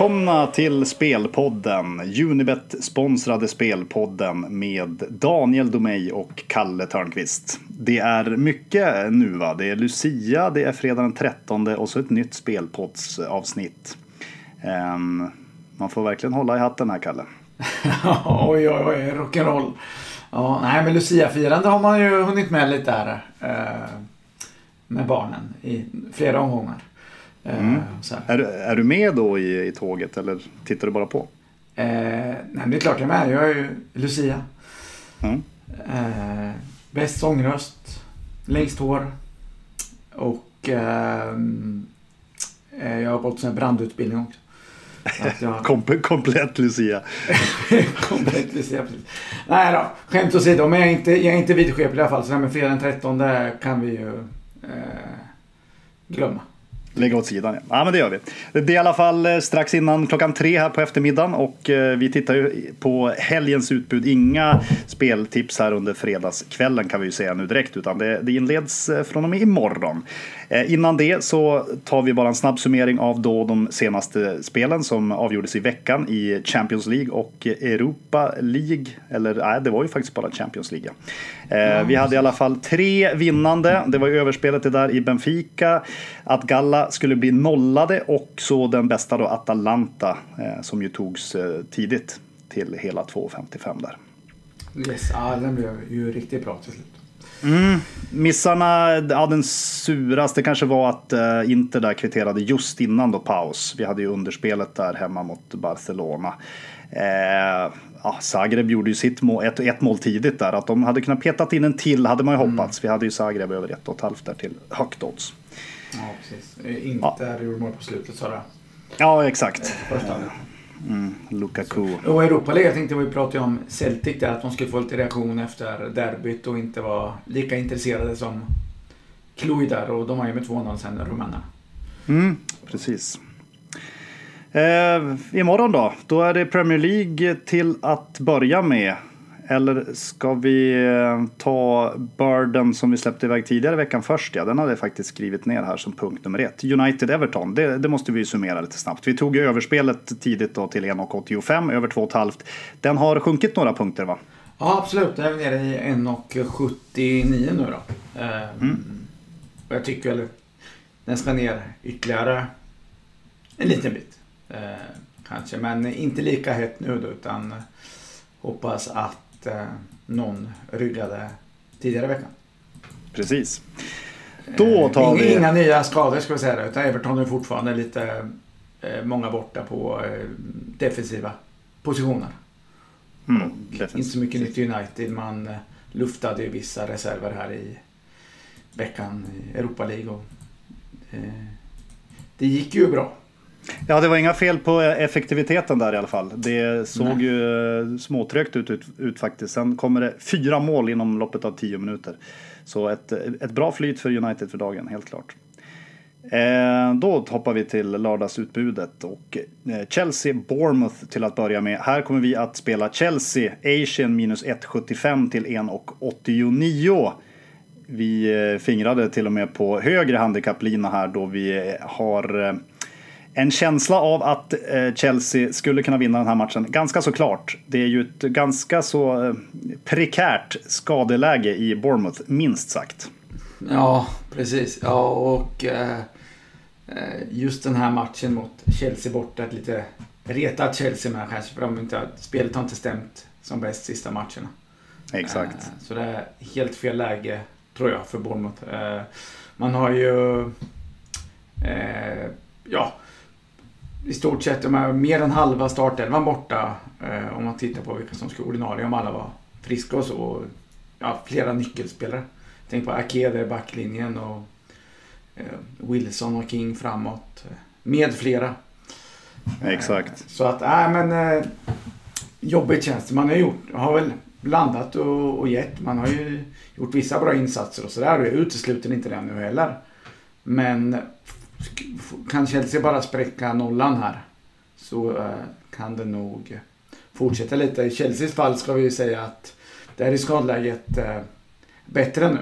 Välkomna till Spelpodden, Unibet-sponsrade Spelpodden med Daniel Domeij och Kalle Törnqvist. Det är mycket nu va? Det är Lucia, det är fredag den 13 och så ett nytt spelpoddsavsnitt. Um, ehm, man får verkligen hålla i hatten här Kalle. oj, oj, oj, rock'n'roll. Ja, nej, men Lucia-firande har man ju hunnit med lite här Eh, med barnen i flera omgångar. Eh, mm. Är, du, är du med då i, i tåget eller tittar du bara på? Eh, nej, det är klart jag är med. Jag är ju Lucia. Mm. Eh, bäst sångröst, längst hår och eh, eh jag har gått en brandutbildning också. Jag... Kom, komplett Lucia. komplett Lucia, precis. Nej då, skämt åsido. Men jag är inte, jag är inte vidskeplig i alla fall. Så det här med fredag den 13 kan vi ju eh, glömma. Lägga åt sidan, ja. ja. men det gör vi. Det är i alla fall eh, strax innan klockan tre här på eftermiddagen och eh, vi tittar ju på helgens utbud. Inga speltips här under fredagskvällen kan vi ju säga nu direkt, utan det, det inleds eh, från och med imorgon. Innan det så tar vi bara en snabb summering av då de senaste spelen som avgjordes i veckan i Champions League och Europa League. Eller nej, det var ju faktiskt bara Champions League. Vi hade i alla fall tre vinnande. Det var ju överspelet det där i Benfica. Att Galla skulle bli nollade och så den bästa då Atalanta eh, som ju togs tidigt till hela 2,55 där. Yes, ja, den blev ju riktigt bra till slut. Mm. Missarna, ja den suraste kanske var att uh, Inter där kvitterade just innan då paus. Vi hade ju underspelet där hemma mot Barcelona. Uh, ja, Zagreb gjorde ju sitt mål, ett, ett mål tidigt där. Att de hade kunnat petat in en till hade man ju mm. hoppats. Mm. Vi hade ju Zagreb över ett och ett halvt där till högt odds. Ja, precis. Inter ja. gjorde mål på slutet sa du? Ja, exakt. Första. Mm, Lukaku. Och Europa League, jag tänkte vi pratade om Celtic där, att de skulle få lite reaktion efter derbyt och inte vara lika intresserade som Cluj där och de har ju med 2-0 sen, rumänerna. Mm, precis. Eh, imorgon då, då är det Premier League till att börja med. Eller ska vi eh, ta Burden som vi släppte iväg tidigare i veckan först? Ja, den hade jag faktiskt skrivit ner här som punkt nummer ett. United-Everton, det, det, måste vi summera lite snabbt. Vi tog ju överspelet tidigt då till 1,85, över 2,5. Den har sjunkit några punkter va? Ja, absolut. Den är nere i 1,79 nu då. Ehm, mm. Och jag tycker väl den ska ner ytterligare en liten bit. Ehm, kanske, men inte lika hett nu då utan hoppas att eh, någon ryggade tidigare i veckan. Precis. Då tar inga, vi... Inga nya skador ska vi säga utan Everton är fortfarande lite eh, många borta på eh, defensiva positioner. Mm, inte så mycket nytt i United. Man eh, luftade ju vissa reserver här i veckan i Europa League. Och, eh, det gick ju bra. Ja, det var inga fel på effektiviteten där i alla fall. Det såg Nej. ju eh, småtrögt ut, ut, ut, faktiskt. Sen kommer det fyra mål inom loppet av tio minuter. Så ett, ett bra flyt för United för dagen, helt klart. Eh, då hoppar vi till lördagsutbudet och eh, Chelsea-Bournemouth till att börja med. Här kommer vi att spela Chelsea Asian minus 1,75 till 1,89. Vi eh, fingrade till och med på högre handikapplina här då vi har en känsla av att eh, Chelsea skulle kunna vinna den här matchen. Ganska så klart. Det är ju ett ganska så eh, prekärt skadeläge i Bournemouth, minst sagt. Ja, precis. Ja, och eh, just den här matchen mot Chelsea borta, ett lite retat Chelsea med kanske, för de inte, spelet har inte stämt som bäst sista matcherna. Exakt. Så det är helt fel läge, tror jag, för Bournemouth. Man har ju... Ja, i stort sett de är mer än halva startelvan borta. Eh, om man tittar på vilka som ska ordinarie, om alla var friska och så. Ja, flera nyckelspelare. Tänk på Akede i backlinjen och eh, Wilson och King framåt. Med flera. Exakt. Eh, så att, nej men eh, jobbigt känns det. Man har gjort, har väl blandat och, och gett. Man har ju gjort vissa bra insatser och sådär. Jag utesluter inte det nu heller. Men kan Chelsea bara spräcka nollan här så eh, kan det nog fortsätta lite. I Chelseas fall ska vi ju säga att där är skadeläget eh, bättre nu.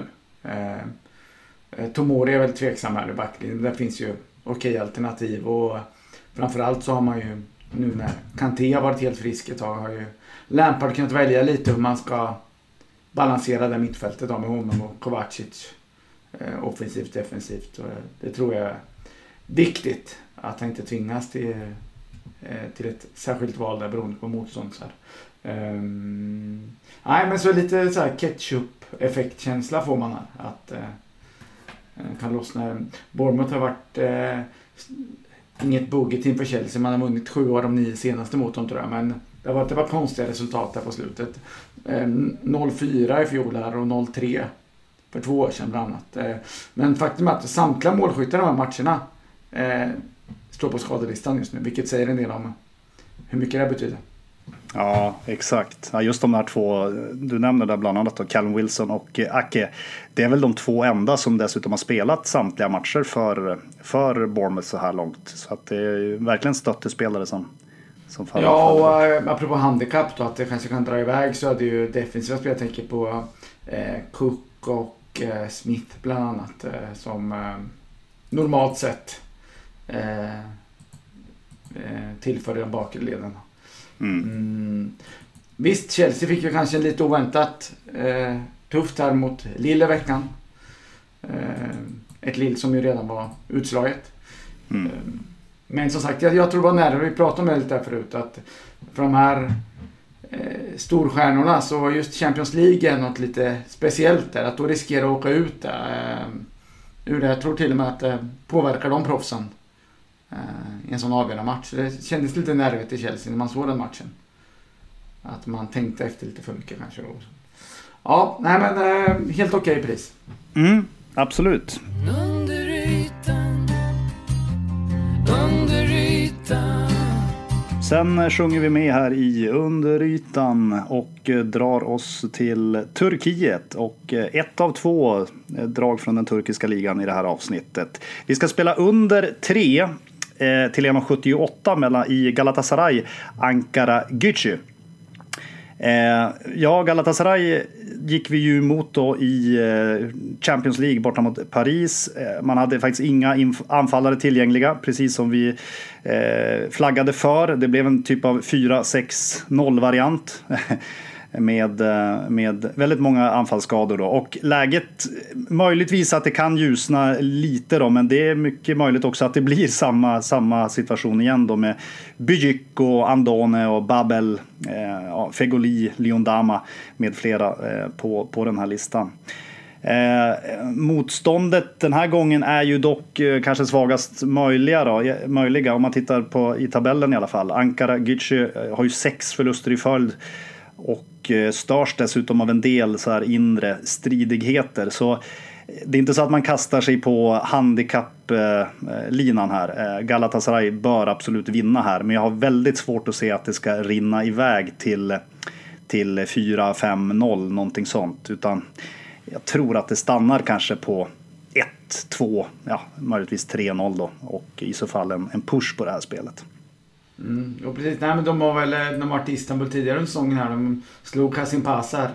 Eh, Tomori är väl tveksam här i backlinjen. Där finns ju okej alternativ och framförallt så har man ju nu när Kanté har varit helt frisk ett tag har ju Lampard kunnat välja lite hur man ska balansera det mittfältet med honom och Kovacic. Offensivt, defensivt. Det tror jag viktigt. Att han inte tvingas till, eh, till ett särskilt val där beroende på motstånd. Så um, ehm, nej men så lite så här ketchup-effektkänsla får man här. Att uh, kan lossna. Bournemouth har varit uh, inget bogeyteam för Chelsea. Man har vunnit sju av de nio senaste mot dem tror jag. Men det har varit, det var konstiga resultat där på slutet. Ehm, um, 0-4 i fjol här och 0-3 för två år sedan bland annat. Men faktum är att samtliga målskyttar i de här matcherna eh, står på skadelistan just nu. Vilket säger en del om hur mycket det betyder. Ja, exakt. Ja, just de här två, du nämner där bland annat då, Callum Wilson och Ake. Det är väl de två enda som dessutom har spelat samtliga matcher för, för Bournemouth så här långt. Så att det är verkligen stöttespelare som, som faller. Ja, och äh, apropå handikapp då, att det kanske kan dra iväg så är det ju defensiva spel. Jag tänker på eh, Cook och eh, Smith bland annat. Eh, som eh, normalt sett eh, tillför den bakre leden. Mm. Mm. Visst, Chelsea fick ju kanske lite oväntat eh, tufft här mot Lille veckan. Eh, ett Lille som ju redan var utslaget. Mm. Eh, men som sagt, jag, jag tror det var nära, vi pratade om det lite här förut, att för de här eh, storstjärnorna så var just Champions League något lite speciellt där. Att då riskera att åka ut där. Eh, ur det. Jag tror till och med att det påverkar de proffsen Eh, i en sån avgörande match. Det kändes lite nervigt i Chelsea när man såg den matchen. Att man tänkte efter lite för mycket kanske. Ja, nej men eh, helt okej okay pris. Mm, absolut. Sen eh, sjunger vi med här i under ytan och drar oss till Turkiet och ett av två drag från den turkiska ligan i det här avsnittet. Vi ska spela under tre eh, till 1,78 mellan i Galatasaray, Ankara, Gücü. Eh, ja, Galatasaray gick vi ju emot då i eh, Champions League borta mot Paris. Eh, man hade faktiskt inga anfallare tillgängliga, precis som vi eh, flaggade för. Det blev en typ av 4-6-0 variant. med, eh, med väldigt många anfallsskador. Då. Och läget, möjligtvis att det kan ljusna lite då, men det är mycket möjligt också att det blir samma, samma situation igen då med Byjik och Andone och Babel, eh, Fegoli, Liondama med flera eh, på, på den här listan. Eh, motståndet den här gången är ju dock eh, kanske svagast möjliga, då, möjliga om man tittar på i tabellen i alla fall. Ankara Gücü eh, har ju sex förluster i följd och eh, störs dessutom av en del så här inre stridigheter. Så eh, det är inte så att man kastar sig på handikapplinan här. Eh, Galatasaray bör absolut vinna här, men jag har väldigt svårt att se att det ska rinna iväg till, till 4-5-0, någonting sånt. Utan jag tror att det stannar kanske på 1, 2, ja, möjligtvis 3-0 då. Och i så fall en, en push på det här spelet. Mm, jo, precis. Nej, men de var väl, de har varit i Istanbul tidigare under säsongen här. De slog Kasim Pasar,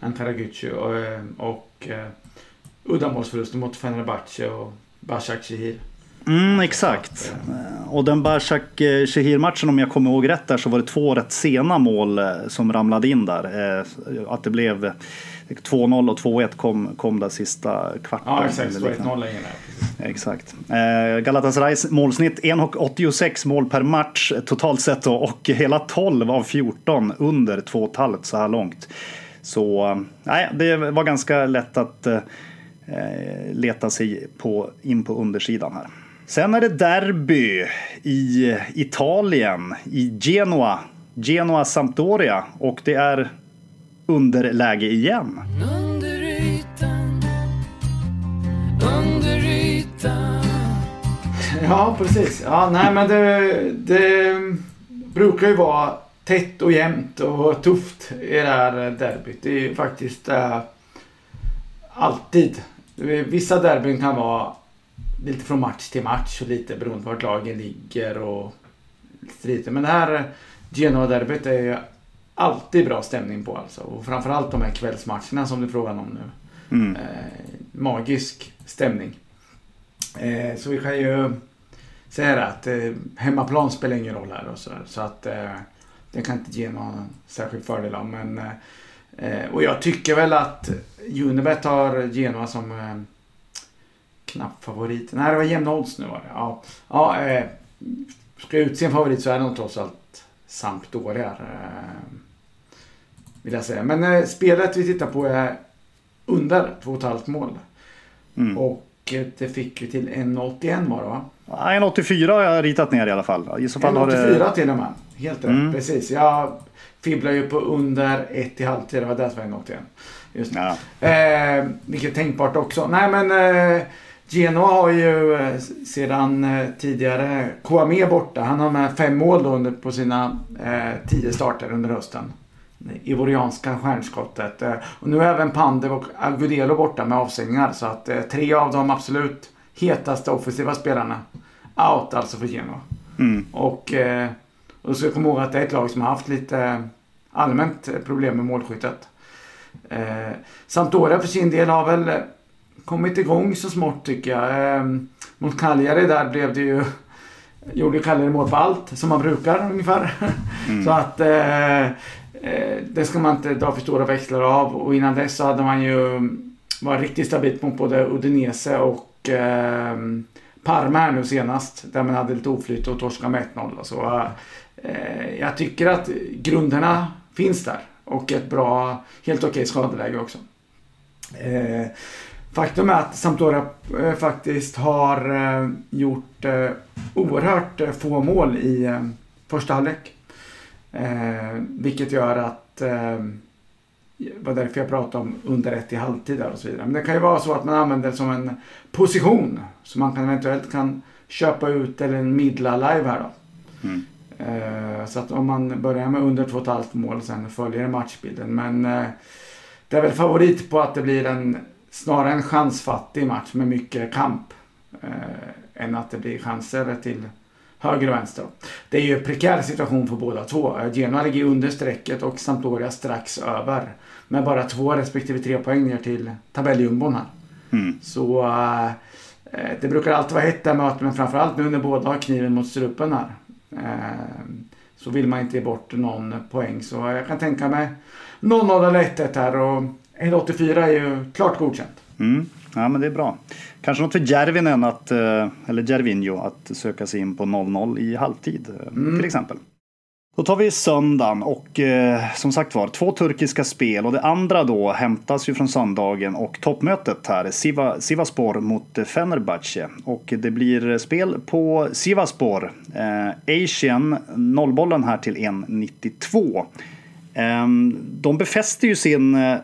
Ankaragucu och, eh, och uh, uddamålsförlusten mot Fenerbahce och Bashak Shehir. Mm, exakt. Eh, och den Bashak Shehir-matchen, om jag kommer ihåg rätt där, så var det två rätt sena mål som ramlade in där. Att det blev 2-0 och 2-1 kom, kom där sista kvarten. Ja, exakt. 2-1-0 Exakt. Eh, Galatasarays målsnitt 1,86 mål per match eh, totalt sett då, och hela 12 av 14 under 2,5 så här långt. Så eh, nej, det var ganska lätt att eh, eh, leta sig på, in på undersidan här. Sen är det derby i Italien, i Genoa. Genoa Sampdoria och det är underläge igen. Ja, precis. Ja, nej, men det, det brukar ju vara tätt och jämnt och tufft i det här derbyt. Det är ju faktiskt äh, alltid. Vissa derbyn kan vara lite från match till match och lite beroende på vart lagen ligger och lite Men det här Genoa-derbyt är ju alltid bra stämning på alltså. Och framförallt de här kvällsmatcherna som det är frågan om nu. Mm. Eh, magisk stämning. Eh, så vi kan ju säger att eh, hemmaplan spelar ingen roll här och så, så att eh, det kan inte ge någon särskild fördel av. Men, eh, och jag tycker väl att Unibet har Genoa som eh, knapp favorit. Nej, det var jämna odds nu var det. Ja, ja eh, ska jag utse en favorit så är det nog trots allt Sampdoria. Eh, vill jag säga. Men eh, spelet vi tittar på är under 2,5 mål. Mm. Och eh, det fick vi till 1,81 var det va? Ja, 1,84 har jag ritat ner i alla fall. I så fall har 1,84 det... till och med. Helt rätt, Mm. precis. Jag fibblar ju på under 1 i halvtid. Det var var 1,81. Just. Ja. Eh, vilket tänkbart också. Nej men eh, Genoa har ju eh, sedan eh, tidigare Kouame borta. Han har med fem mål då under, på sina eh, tio starter under hösten. Ivorianska stjärnskottet. Eh, och nu är även Pandev och Agudelo borta med avstängningar. Så att eh, tre av de absolut hetaste offensiva spelarna out alltså för Genoa. Mm. Och, eh, och då ska komma ihåg att det är ett lag som har haft lite allmänt problem med målskyttet. Eh, Sampdoria för sin del har väl kommit igång så smått tycker jag. Eh, mot Cagliari där blev det ju... Gjorde Cagliari mål på allt som man brukar ungefär. så att eh, Eh, det ska man inte dra för stora växlar av. Och innan dess så hade man ju varit riktigt stabilt mot både Udinese och eh, Parma här nu senast. Där man hade lite oflyt och torskade med 1-0. Så, eh, jag tycker att grunderna finns där. Och ett bra, helt okej skadeläge också. Eh, faktum är att Sampdoria eh, faktiskt har eh, gjort eh, oerhört eh, få mål i eh, första halvlek. Eh, vilket gör att eh, var därför jag pratade om under ett i halvtid och så vidare. Men det kan ju vara så att man använder det som en position. Så man kan eventuellt kan köpa ut eller en midla live här då. Mm. Eh, så att om man börjar med under 2,5 mål sen följer matchbilden. Men eh, det är väl favorit på att det blir en snarare en chansfattig match med mycket kamp. Eh, än att det blir chanser till höger och vänster. Det är ju en prekär situation för båda två. Genoa ligger under strecket och Sampdoria strax över. Med bara två respektive tre poäng ner till tabelljumbon här. Mm. Så eh, det brukar alltid vara hett där mötet men framförallt nu när båda har kniven mot strupen här. Eh, så vill man inte ge bort någon poäng. Så jag kan tänka mig 0-0 eller 1-1 här och 1,84 är ju klart godkänt. Mm. Ja, men det är bra. Kanske något för Järvinen att, eh, eller Järvinho att söka sig in på 0-0 i halvtid eh, till exempel. Då tar vi söndagen och eh, som sagt var två turkiska spel och det andra då hämtas ju från söndagen och toppmötet här Siva, Sivaspor mot Fenerbahce och det blir spel på Sivaspor. Eh, Asian nollbollen här till 1,92. Eh, de befäster ju sin eh,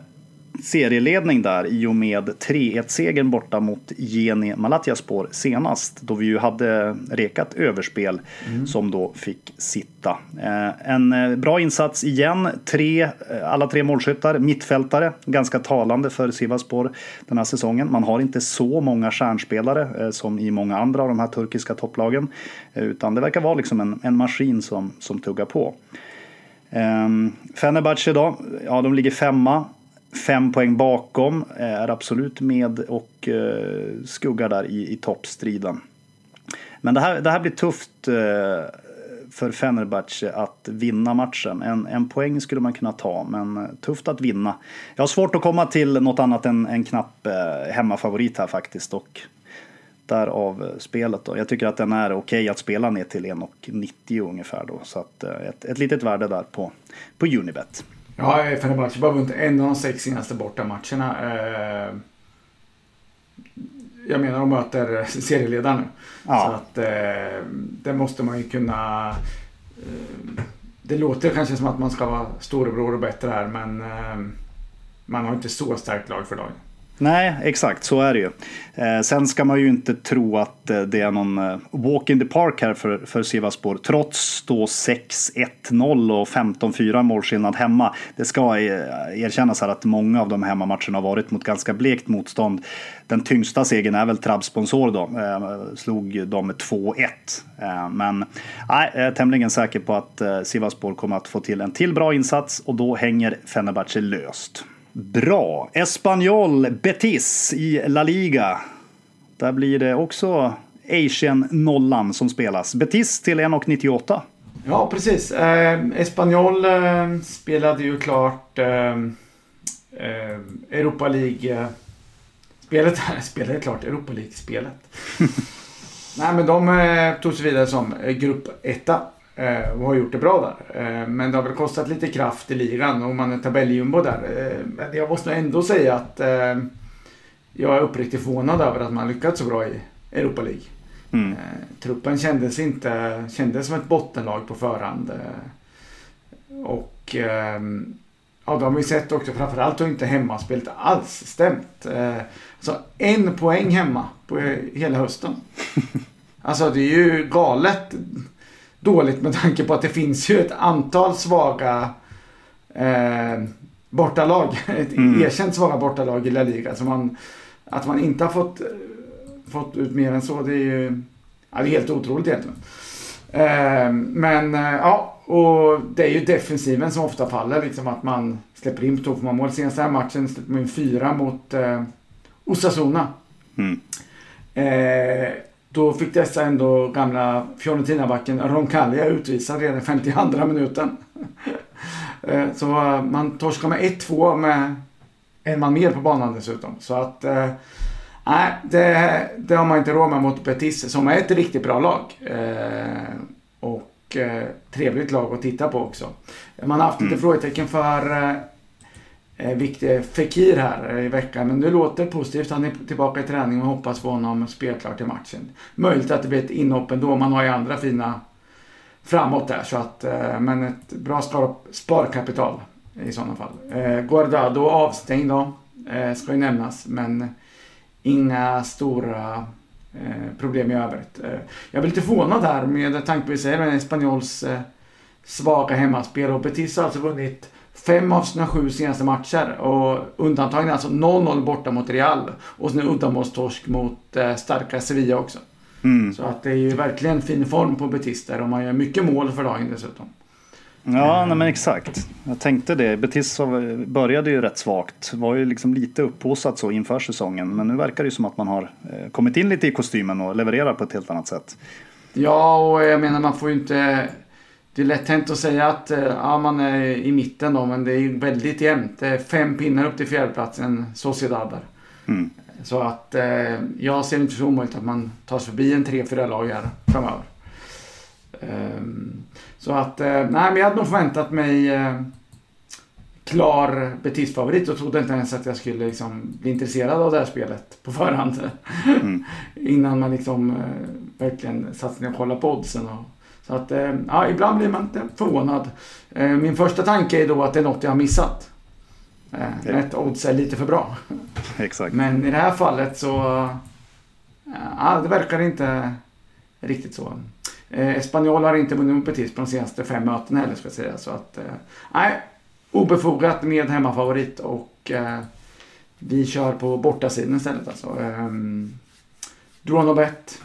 serieledning där i och med 3-1-segern borta mot Geni Malatyaspor senast då vi ju hade rekat överspel som då fick sitta. Eh, en eh, bra insats igen. Tre, eh, alla tre målskyttar, mittfältare, ganska talande för Sivaspor den här säsongen. Man har inte så många stjärnspelare som i många andra av de här turkiska topplagen utan det verkar vara liksom en, en maskin som, som tuggar på. Um, Fenerbahce då, ja de ligger femma. Fem poäng bakom, eh, är absolut med och eh, skuggar där i, i toppstriden. Men det här, det här blir tufft eh, för Fenerbahce att vinna matchen. En, en poäng skulle man kunna ta, men tufft att vinna. Jag har svårt att komma till något annat än en knapp hemmafavorit här faktiskt. Och därav spelet då. Jag tycker att den är okej att spela ner till 1,90 ungefär då. Så att ett, ett litet värde där på, på Unibet. Ja, Fenerbahce har bara vunnit en av de sex senaste bortamatcherna. Eh, jag menar, de möter serieledaren nu. Ja. Så att eh, det måste man ju kunna... Eh, det låter kanske som att man ska vara storebror och bättre här, men man har inte så starkt lag för dagen. Nej, exakt så är det ju. Eh, sen ska man ju inte tro att eh, det är någon eh, walk in the park här för, för Sivaspor. Trots då 6-1-0 och 15-4 målskillnad hemma. Det ska eh, erkännas här att många av de hemmamatcherna har varit mot ganska blekt motstånd. Den tyngsta segern är väl Trabsponsor då. Eh, slog dem med 2-1. Eh, men nej, jag är tämligen säker på att eh, Sivaspor kommer att få till en till bra insats och då hänger Fenerbahce löst. Bra. Espanyol Betis i La Liga. Där blir det också Asian nollan som spelas. Betis till 1,98. Ja, precis. Eh, Espanyol eh, spelade ju klart eh, eh Europa League... spelet här spelade klart Europa League-spelet. Nej, men de eh, tog sig vidare som grupp etta eh, och har gjort det bra där. Eh, men det har väl kostat lite kraft i ligan och man är tabelljumbo där. Eh, men jag måste ändå säga att eh, jag är uppriktigt förvånad över att man lyckats så bra i Europa League. Mm. truppen kändes inte kändes som ett bottenlag på förhand. och ja, det har vi sett också. Framförallt har inte hemmaspelet alls stämt. alltså en poäng hemma på hela hösten. Alltså det är ju galet dåligt med tanke på att det finns ju ett antal svaga eh, bortalag. Ett mm. erkänt svaga bortalag i La Liga. Så man, att man inte har fått, fått ut mer än så det är ju ja, det är helt otroligt egentligen. Eh, men eh, ja, och det är ju defensiven som ofta faller. Liksom att man släpper in på två mål. Senaste här matchen släppte man in fyra mot eh, Osasuna. Mm. Eh, då fick dessa ändå gamla Fiorentina-backen Roncaglia utvisad redan i 52 minuten. Eh, så man torskar med 1-2 med en man mer på banan dessutom. Så att eh, nej, det, det har man inte råd med mot Betis som är ett riktigt bra lag. Eh, och trevligt lag att titta på också. Man har haft lite mm. frågetecken för Eh, viktig Fekir här eh, i veckan. Men det låter positivt. Han är tillbaka i träning och hoppas få honom spelklar till matchen. Möjligt att det blir ett inhopp ändå. Man har ju andra fina framåt där. Så att, eh, men ett bra spar, sparkapital i sådana fall. Eh, Guardado avstängd då. Eh, ska ju nämnas. Men inga stora eh, problem i övrigt. Eh, jag blir lite förvånad här med tanke på att vi säger en Espanyols eh, svaga hemmaspel. Och Betis har alltså vunnit fem av sina sju senaste matcher. Och undantagen är alltså 0-0 borta mot Real. Och sen uddamålstorsk mot eh, starka Sevilla också. Mm. Så att det är ju verkligen fin form på Betis där och man gör mycket mål för dagen dessutom. Ja, nej, men exakt. Jag tänkte det. Betis började ju rätt svagt. Var ju liksom lite upphaussat så inför säsongen. Men nu verkar det ju som att man har eh, kommit in lite i kostymen och levererar på ett helt annat sätt. Ja, och jag menar man får ju inte det är lätt hänt att säga att eh, ja, man är i mitten då, men det är väldigt jämnt. Det är fem pinnar upp till fjärdeplatsen, Sociedad där. Mm. Så att eh, jag ser inte så omöjligt att man tar sig förbi en tre, fyra lag här framöver. Um, så att, eh, nej men jag hade nog förväntat mig eh, klar Betis-favorit och trodde inte ens att jag skulle liksom, bli intresserad av det här spelet på förhand. Mm. Innan man liksom eh, verkligen satt ner och kollade på oddsen. Och, så att, eh, ja, ibland blir man lite förvånad. Eh, min första tanke är då att det är något jag har missat. Okay. Eh, ett odds är lite för bra. Exakt. Men i det här fallet så, ja, det verkar inte riktigt så. Espanyol har inte vunnit Betis på de senaste fem mötena heller ska jag säga. Så att, nej, obefogat med hemmafavorit och vi kör på bortasidan istället alltså. Um, Draw no bet.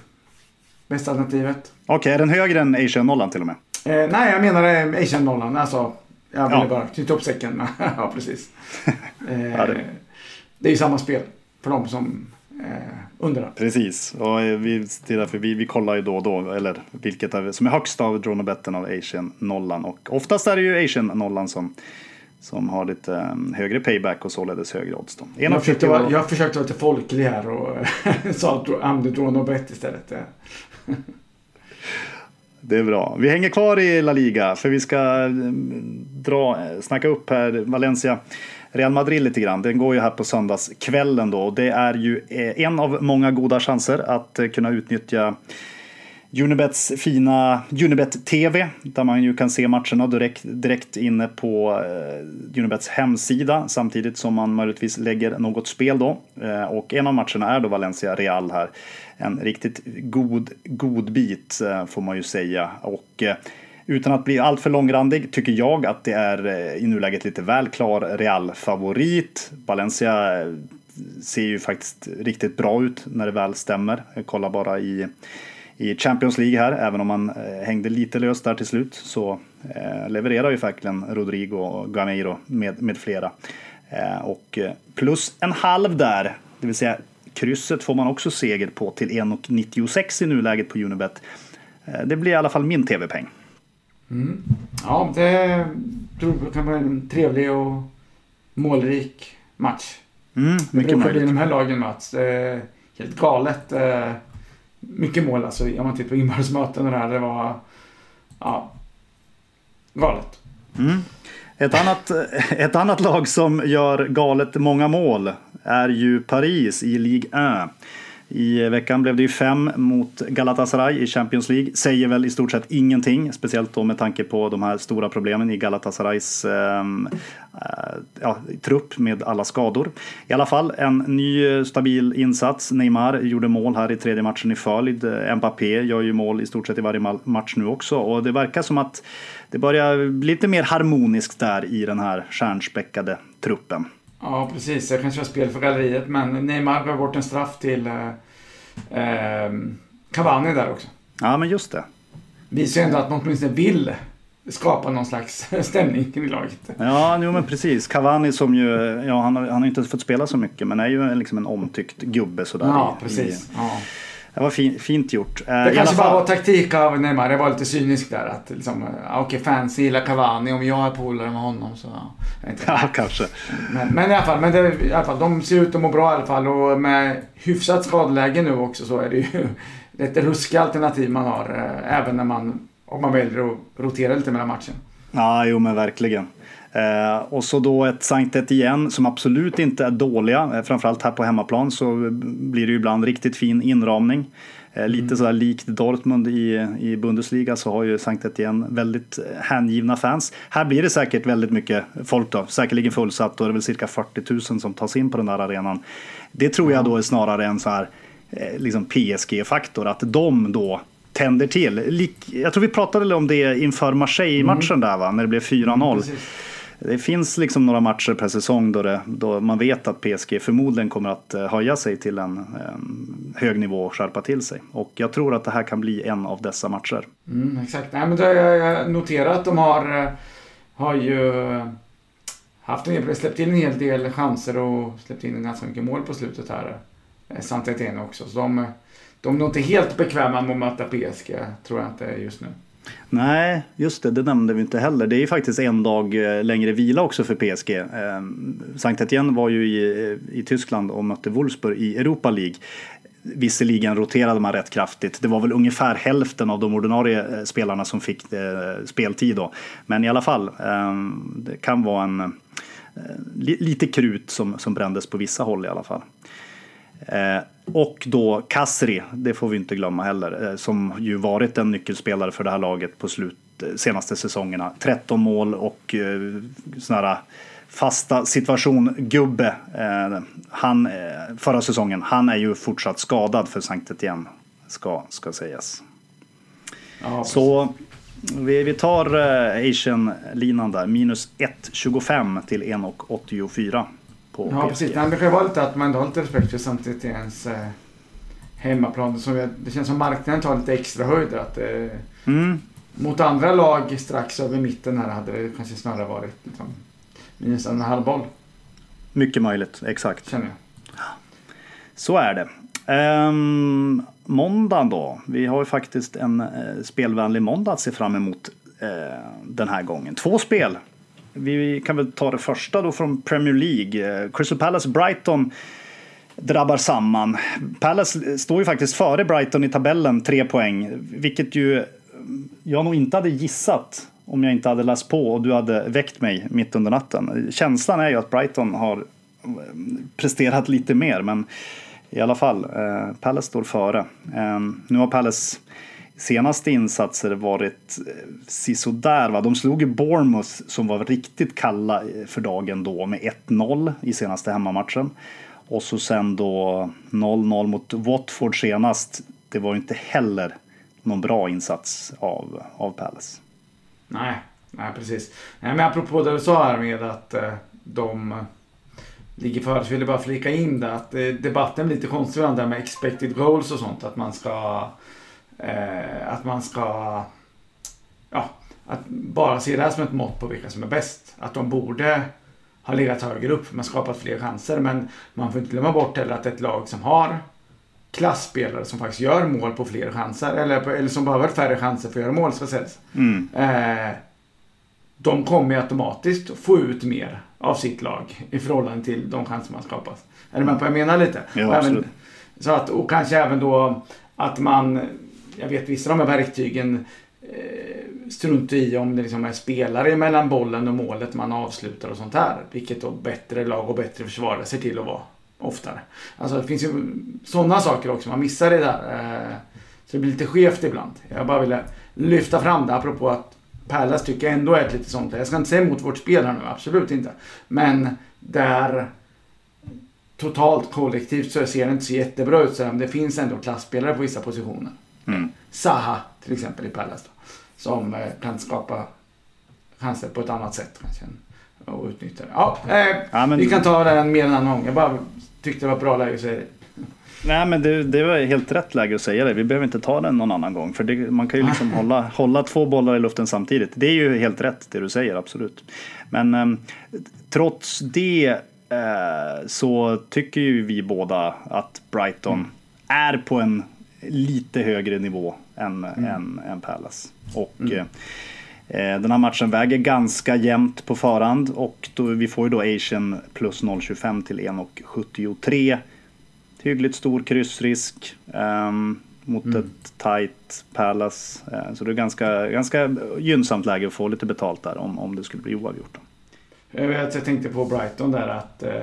Bästa alternativet. Okej, okay, är den högre än Asian nollan till och med? Eh, nej, jag menar eh, Asian nollan. Alltså, jag ville ja. bara knyta upp säcken. ja, precis. Eh, ja, det... det är ju samma spel för de som eh, undrar. Precis, och eh, vi, det är därför vi, vi kollar ju då och då, eller vilket är, som är högst av Dronobetten av Asian nollan. Och oftast är det ju Asian nollan som som har lite um, högre payback och således högre odds. Jag, försökte vara, jag försökte vara lite folklig här och sa att använde Dronobet istället. Det är bra. Vi hänger kvar i La Liga för vi ska mm, dra, snacka upp här Valencia. Real Madrid lite grann. Den går ju här på söndagskvällen då. Det är ju eh, en av många goda chanser att eh, kunna utnyttja Unibets fina Unibet TV där man ju kan se matcherna direkt, direkt inne på eh, Unibets hemsida samtidigt som man möjligtvis lägger något spel då. Eh, och en av matcherna är då Valencia Real här. En riktigt god, god bit eh, får man ju säga. Och eh, utan att bli alltför långrandig tycker jag att det är eh, i nuläget lite väl klar Real-favorit. Valencia eh, ser ju faktiskt riktigt bra ut när det väl stämmer. Kolla bara i i Champions League här, även om man eh, hängde lite löst där till slut så eh, levererar ju verkligen Rodrigo och Gameiro med, med flera. Eh, och plus en halv där, det vill säga Krysset får man också seger på till 1,96 i nuläget på Unibet. Det blir i alla fall min tv-peng. Mm. Ja, det tror jag kan vara en trevlig och målrik match. Mm, Det mycket brukar bli de här lagen Mats. Det är helt galet. Mycket mål alltså. Om man tittar på inbördesmöten och det här. Det var... Ja. Galet. Mm. Ett, annat, ett annat lag som gör galet många mål är ju Paris i Ligue 1. I veckan blev det ju fem mot Galatasaray i Champions League. Säger väl i stort sett ingenting, speciellt då med tanke på de här stora problemen i Galatasarays ehm, eh, ja, trupp med alla skador. I alla fall en ny stabil insats. Neymar gjorde mål här i tredje matchen i följd. Mbappé gör ju mål i stort sett i varje match nu också och det verkar som att det börjar bli lite mer harmoniskt där i den här stjärnspäckade truppen. Ja, precis. Jag kanske har spel för galleriet. Men Neymar gav bort en straff till eh, eh, Cavani där också. Ja, men just det. Visar ju ändå att man åtminstone vill skapa någon slags stämning i laget. Ja, jo, men precis. Cavani som ju, ja, han har, han har inte fått spela så mycket men är ju liksom en omtyckt gubbe sådär. Ja, precis. I, Ja. Det var fin, fint gjort. Eh, Det i kanske bara var taktik av Neymar. Jag var lite cynisk där. Att liksom, ja, okej, fans gillar Cavani. Om jag är polare med honom så... Ja, kanske. Men, men i alla fall, men det, i alla fall, de ser ut att må bra i alla fall. Och med hyfsat skadeläge nu också så är det ju ett ruskigt alternativ man har. Eh, även när man, om man väljer att rotera lite mellan matchen. Ja, jo men verkligen. Eh, och så då ett Sankt Etienne som absolut inte är dåliga. Eh, framförallt här på hemmaplan så blir det ju ibland riktigt fin inramning. Eh, lite sådär likt Dortmund i, i Bundesliga så har ju Sankt Etienne väldigt eh, hängivna fans. Här blir det säkert väldigt mycket folk då, säkerligen fullsatt och det är väl cirka 40 000 som tas in på den där arenan. Det tror jag då är snarare en så här eh, liksom PSG-faktor, att de då tänder till. Jag tror vi pratade om det inför Marseille-matchen där va, när det blev 4-0. Precis. Det finns liksom några matcher per säsong då, det, då man vet att PSG förmodligen kommer att eh, höja sig till en, en hög nivå och skärpa till sig. Och jag tror att det här kan bli en av dessa matcher. Mm, exakt. Nej, men då har jag noterat att de har, eh, har ju eh, haft en hel, släppt in en hel del chanser och släppt in ganska mycket mål på slutet här. Eh, Etienne också. Så de, de är nog inte helt bekväma med att möta PSG, tror jag inte just nu. Nej, just det, det nämnde vi inte heller. Det är ju faktiskt en dag eh, längre vila också för PSG. Eh, Sankt Etienne var ju i, eh, i Tyskland och mötte Wolfsburg i Europa League. Visserligen roterade man rätt kraftigt. Det var väl ungefär hälften av de ordinarie eh, spelarna som fick eh, speltid då. Men i alla fall, eh, det kan vara en eh, lite krut som, som brändes på vissa håll i alla fall. Eh, och då Kasri, det får vi inte glömma heller, eh, som ju varit en nyckelspelare för det här laget på slut, eh, senaste säsongerna. 13 mål och här fasta situation-gubbe. Han, förra säsongen, han är ju fortsatt skadad för Sankt Etienne, ska, ska sägas. Ja, Så vi, vi tar Asian-linan där, minus 1,25 till 1,84 på Ja, PSG. precis. Det kan vara lite att man ändå har lite respekt för Saint Etiennes eh, hemmaplan. Så det känns som marknaden tar lite extra höjd. Att, eh, Mm. mot andra lag strax över mitten här hade det kanske snarare varit liksom, minus en halv boll, Mycket möjligt, exakt. känner jag. Så är det. Ehm, måndagen då. Vi har ju faktiskt en eh, spelvänlig måndag att se fram emot eh, den här gången. Två spel. Vi kan väl ta det första då från Premier League. Crystal Palace Brighton drabbar samman. Palace står ju faktiskt före Brighton i tabellen, tre poäng. Vilket ju jag nog inte hade gissat om jag inte hade läst på och du hade väckt mig mitt under natten. Känslan är ju att Brighton har eh, presterat lite mer, men i alla fall, eh, Palace står före. Eh, nu har Palace senaste insatser varit eh, sisådär. Va? De slog ju Bournemouth som var riktigt kalla eh, för dagen då med 1-0 i senaste hemmamatchen. Och så sen då 0-0 mot Watford senast. Det var ju inte heller någon bra insats av, av Palace. Nej, nej precis. Nej, men apropå det du sa här med att eh, de eh, ligger före så vill jag bara flika in det att eh, debatten blir lite konstig där med expected goals och sånt. Att man ska eh, att man ska ja, att bara se det här som ett mått på vilka som är bäst. Att de borde har legat högre upp. Man har skapat fler chanser. Men man får inte glömma bort heller att ett lag som har klassspelare som faktiskt gör mål på fler chanser. Eller, på, eller som behöver färre chanser för att göra mål ska sägas. Mm. Eh, de kommer ju automatiskt få ut mer av sitt lag i förhållande till de chanser man skapat. Är du med på vad jag menar lite? Ja, absolut. även, så att, och kanske även då att man, jag vet vissa av de här verktygen eh, struntar i om det liksom är spelare mellan bollen och målet man avslutar och sånt här. Vilket då bättre lag och bättre försvarare ser till att vara oftare. Alltså det finns ju sådana saker också man missar det där. Eh, så det blir lite skevt ibland. Jag bara ville lyfta fram det apropå att Palace tycker jag ändå är ett lite sånt. Jag ska inte säga emot vårt spel här nu, absolut inte. Men där totalt kollektivt så ser det inte så jättebra ut. Så det finns ändå klassspelare på vissa positioner. Mm. Saha till exempel i Palace då, Som eh, kan skapa chanser på ett annat sätt kanske. än- Och utnyttja det. Ja, eh, Ja, men- vi kan ta den mer en annan gång. Jag bara tyckte det var ett bra läge att säga det. Nej, men det, det var helt rätt läge att säga det. Vi behöver inte ta den någon annan gång. För det, man kan ju liksom hålla, hålla två bollar i luften samtidigt. Det är ju helt rätt det du säger, absolut. Men eh, trots det eh, så tycker ju vi båda att Brighton är på en lite högre nivå än, än, än Palace. Och eh, eh, den här matchen väger ganska jämnt på förhand och då, vi får ju då Asian plus 0,25 till 1,73 hyggligt stor kryssrisk ehm, mot ett tight Palace. Eh, så det är ganska, ganska gynnsamt läge att få lite betalt där om, om det skulle bli oavgjort. Jag, vet, jag tänkte på Brighton där att eh,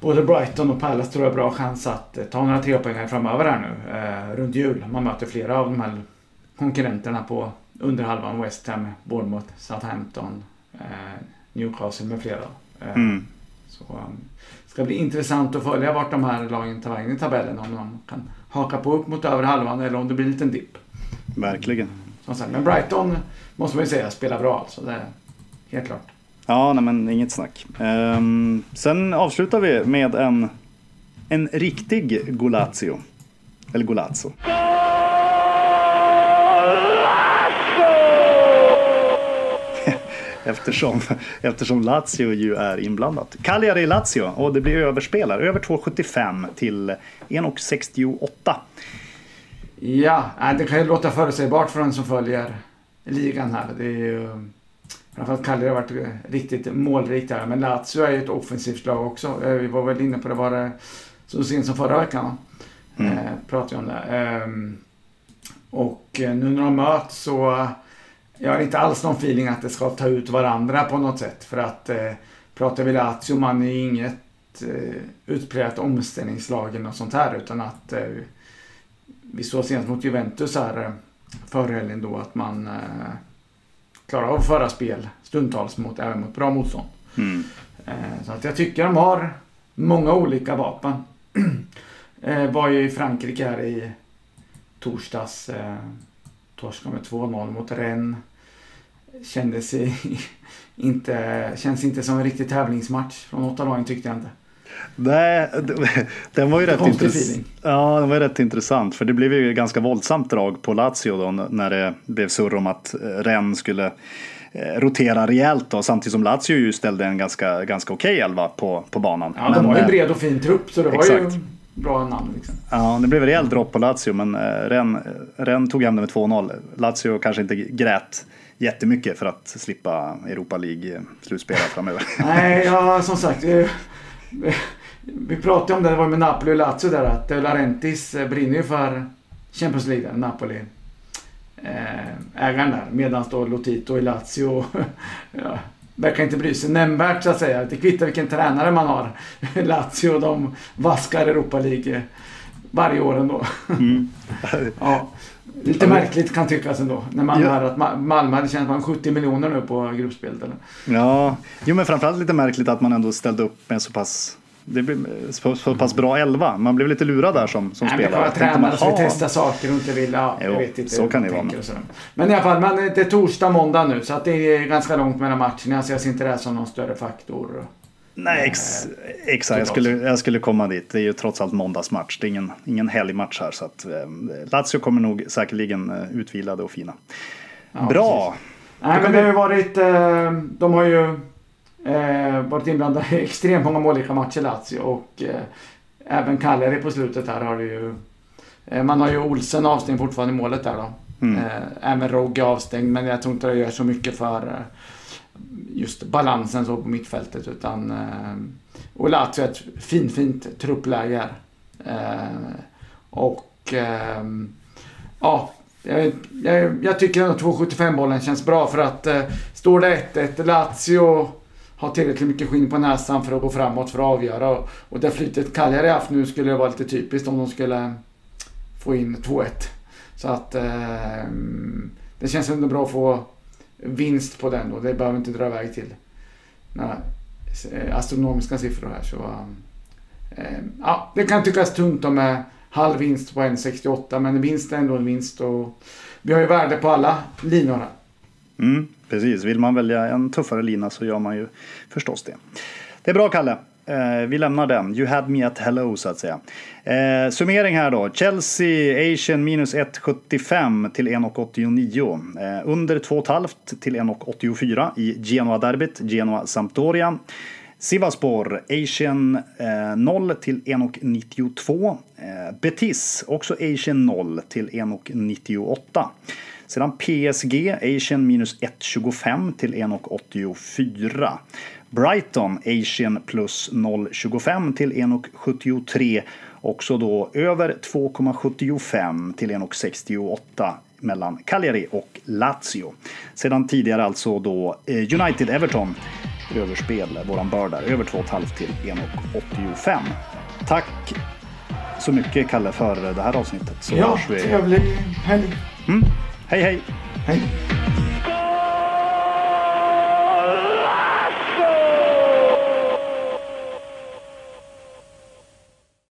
både Brighton och Palace tror jag har bra chans att eh, ta några trepoängare framöver här nu. Eh, runt jul. Man möter flera av de här konkurrenterna på under halvan. West Ham, Bournemouth, Southampton, eh, Newcastle med flera. Eh, Mm. Så um, det ska bli intressant att följa vart de här lagen tar vägen i tabellen. Om de kan haka på upp mot över halvan eller om det blir en liten dipp. Verkligen. Som sagt, men Brighton måste man ju säga spelar bra alltså. Det är helt klart. Ja, nej, men inget snack. Um, sen avslutar vi med en, en riktig Golazio. Eller Golazzo. Eftersom, eftersom Lazio ju är inblandat. Cagliari Lazio och det blir överspelare. Över 2,75 till 1,68. Ja, det kan ju låta förutsägbart för den som följer ligan här. Det är ju... Framförallt Cagliari har varit riktigt målrikt här. Men Lazio är ju ett offensivt lag också. Eh, Vi var väl inne på det det så sent som förra veckan. va? Mm. Eh, pratade vi om det. Ehm, och eh, nu när de möts så jag har inte alls någon feeling att det ska ta ut varandra på något sätt. För att eh, pratar vi Lazio, man är ju inget eh, utpräglat omställningslag eller något sånt här. Utan att eh, vi såg senast mot Juventus här eh, förra helgen då att man eh, klarar av att föra spel stundtals mot, även mot bra motstånd. Mm. Eh, Så att jag tycker de har många olika vapen. eh, var ju i Frankrike här i torsdags. Eh, torskade med 2-0 mot Rennes. Kändes i, inte, känns inte som en riktig tävlingsmatch från lagen tyckte jag inte. Nej, den var ju rätt, intress- ja, den var rätt intressant. För det blev ju ganska våldsamt drag på Lazio då när det blev surr om att eh, Rennes skulle eh, rotera rejält då, samtidigt som Lazio ju ställde en ganska, ganska okej elva på, på banan. Ja, de har ju eh, en bred och fin trupp så det var exakt. ju bra namn liksom. Ja, det blev rejäl dropp på Lazio, men eh, Rennes Rennes tog hem det med 2-0. Lazio kanske inte grät jättemycket för att slippa Europa League-slutspel framöver. Nej, ja som sagt. Vi pratade om det, det var med Napoli och Lazio där att eh, Larentis eh, brinner ju för Champions League, Napoli. eh, Ägaren där. Medan då Lotito i Lazio ja, verkar inte bry sig nämnvärt så att säga. Det kvittar vilken tränare man har. Lazio de vaskar Europa League varje år ändå. Mm. Ja. Lite märkligt kan tyckas ändå. När man Ja. hör att Ma- Malmö hade tjänat man 70 miljoner nu på gruppspelet. Eller? Ja, jo men framförallt lite märkligt att man ändå ställde upp med så pass det blev så, så pass bra elva. Man blev lite lurad där som, som Nej, men spelare. Tänkte man, tränare som vill testa saker och inte vill... Ja, Jo, jag vet inte så kan de det vara. Men i alla fall, men det är torsdag, måndag nu. Så att det är ganska långt mellan matcherna. Så jag ser inte det här som någon större faktor. Nej, ex, exakt. Jag skulle, jag skulle komma dit. Det är ju trots allt måndagsmatch. Det är ingen, ingen helgmatch här. Så att, eh, Lazio kommer nog säkerligen eh, utvilade och fina. Ja, Bra! Nej, men det har ju varit... Eh, de har ju Eh, varit inblandad i extremt många målrika matcher Lazio och eh, även Cagliari på slutet här har det ju... Eh, man har ju Olsen avstängd fortfarande i målet där då. Mm. Eh, även Rogge avstängd men jag tror inte det gör så mycket för eh, just balansen så på mittfältet utan... Eh, och Lazio är ett fint, fint truppläge här. Eh, och... Eh, ja, jag, jag, jag tycker att 2,75 bollen känns bra för att eh, står det 1-1, Lazio har tillräckligt mycket skinn på näsan för att gå framåt för att avgöra. Och, och det flytet Cagliari haft nu skulle vara lite typiskt om de skulle få in 2-1. Så att eh, det känns ändå bra att få vinst på den då. Det behöver inte dra iväg till några eh, astronomiska siffror här. Så, um, eh, ja, det kan tyckas tunt om med halv vinst på 1,68 men vinst är ändå en vinst och vi har ju värde på alla linor här. Mm, precis, vill man välja en tuffare lina så gör man ju förstås det. Det är bra Kalle. Eh, vi lämnar den. You had me at hello så att säga. Eh, summering här då. Chelsea Asian minus 1,75 till 1,89. Eh, under 2,5 till 1,84 i Genoa-derbyt. Genoa-Sampdoria. Sivaspor Asian eh, 0 till 1,92. Eh, Betis också Asian 0 till 1,98. Sedan PSG Asian minus 1,25 till 1,84. Brighton Asian plus 0,25 till 1,73. Också då över 2,75 till 1,68 mellan Cagliari och Lazio. Sedan tidigare alltså då eh, United Everton överspel, våran bör där, över 2,5 till 1,85. Tack så mycket Kalle för det här avsnittet. Så ja, vi... trevlig helg. Mm. Hej hej! Hej!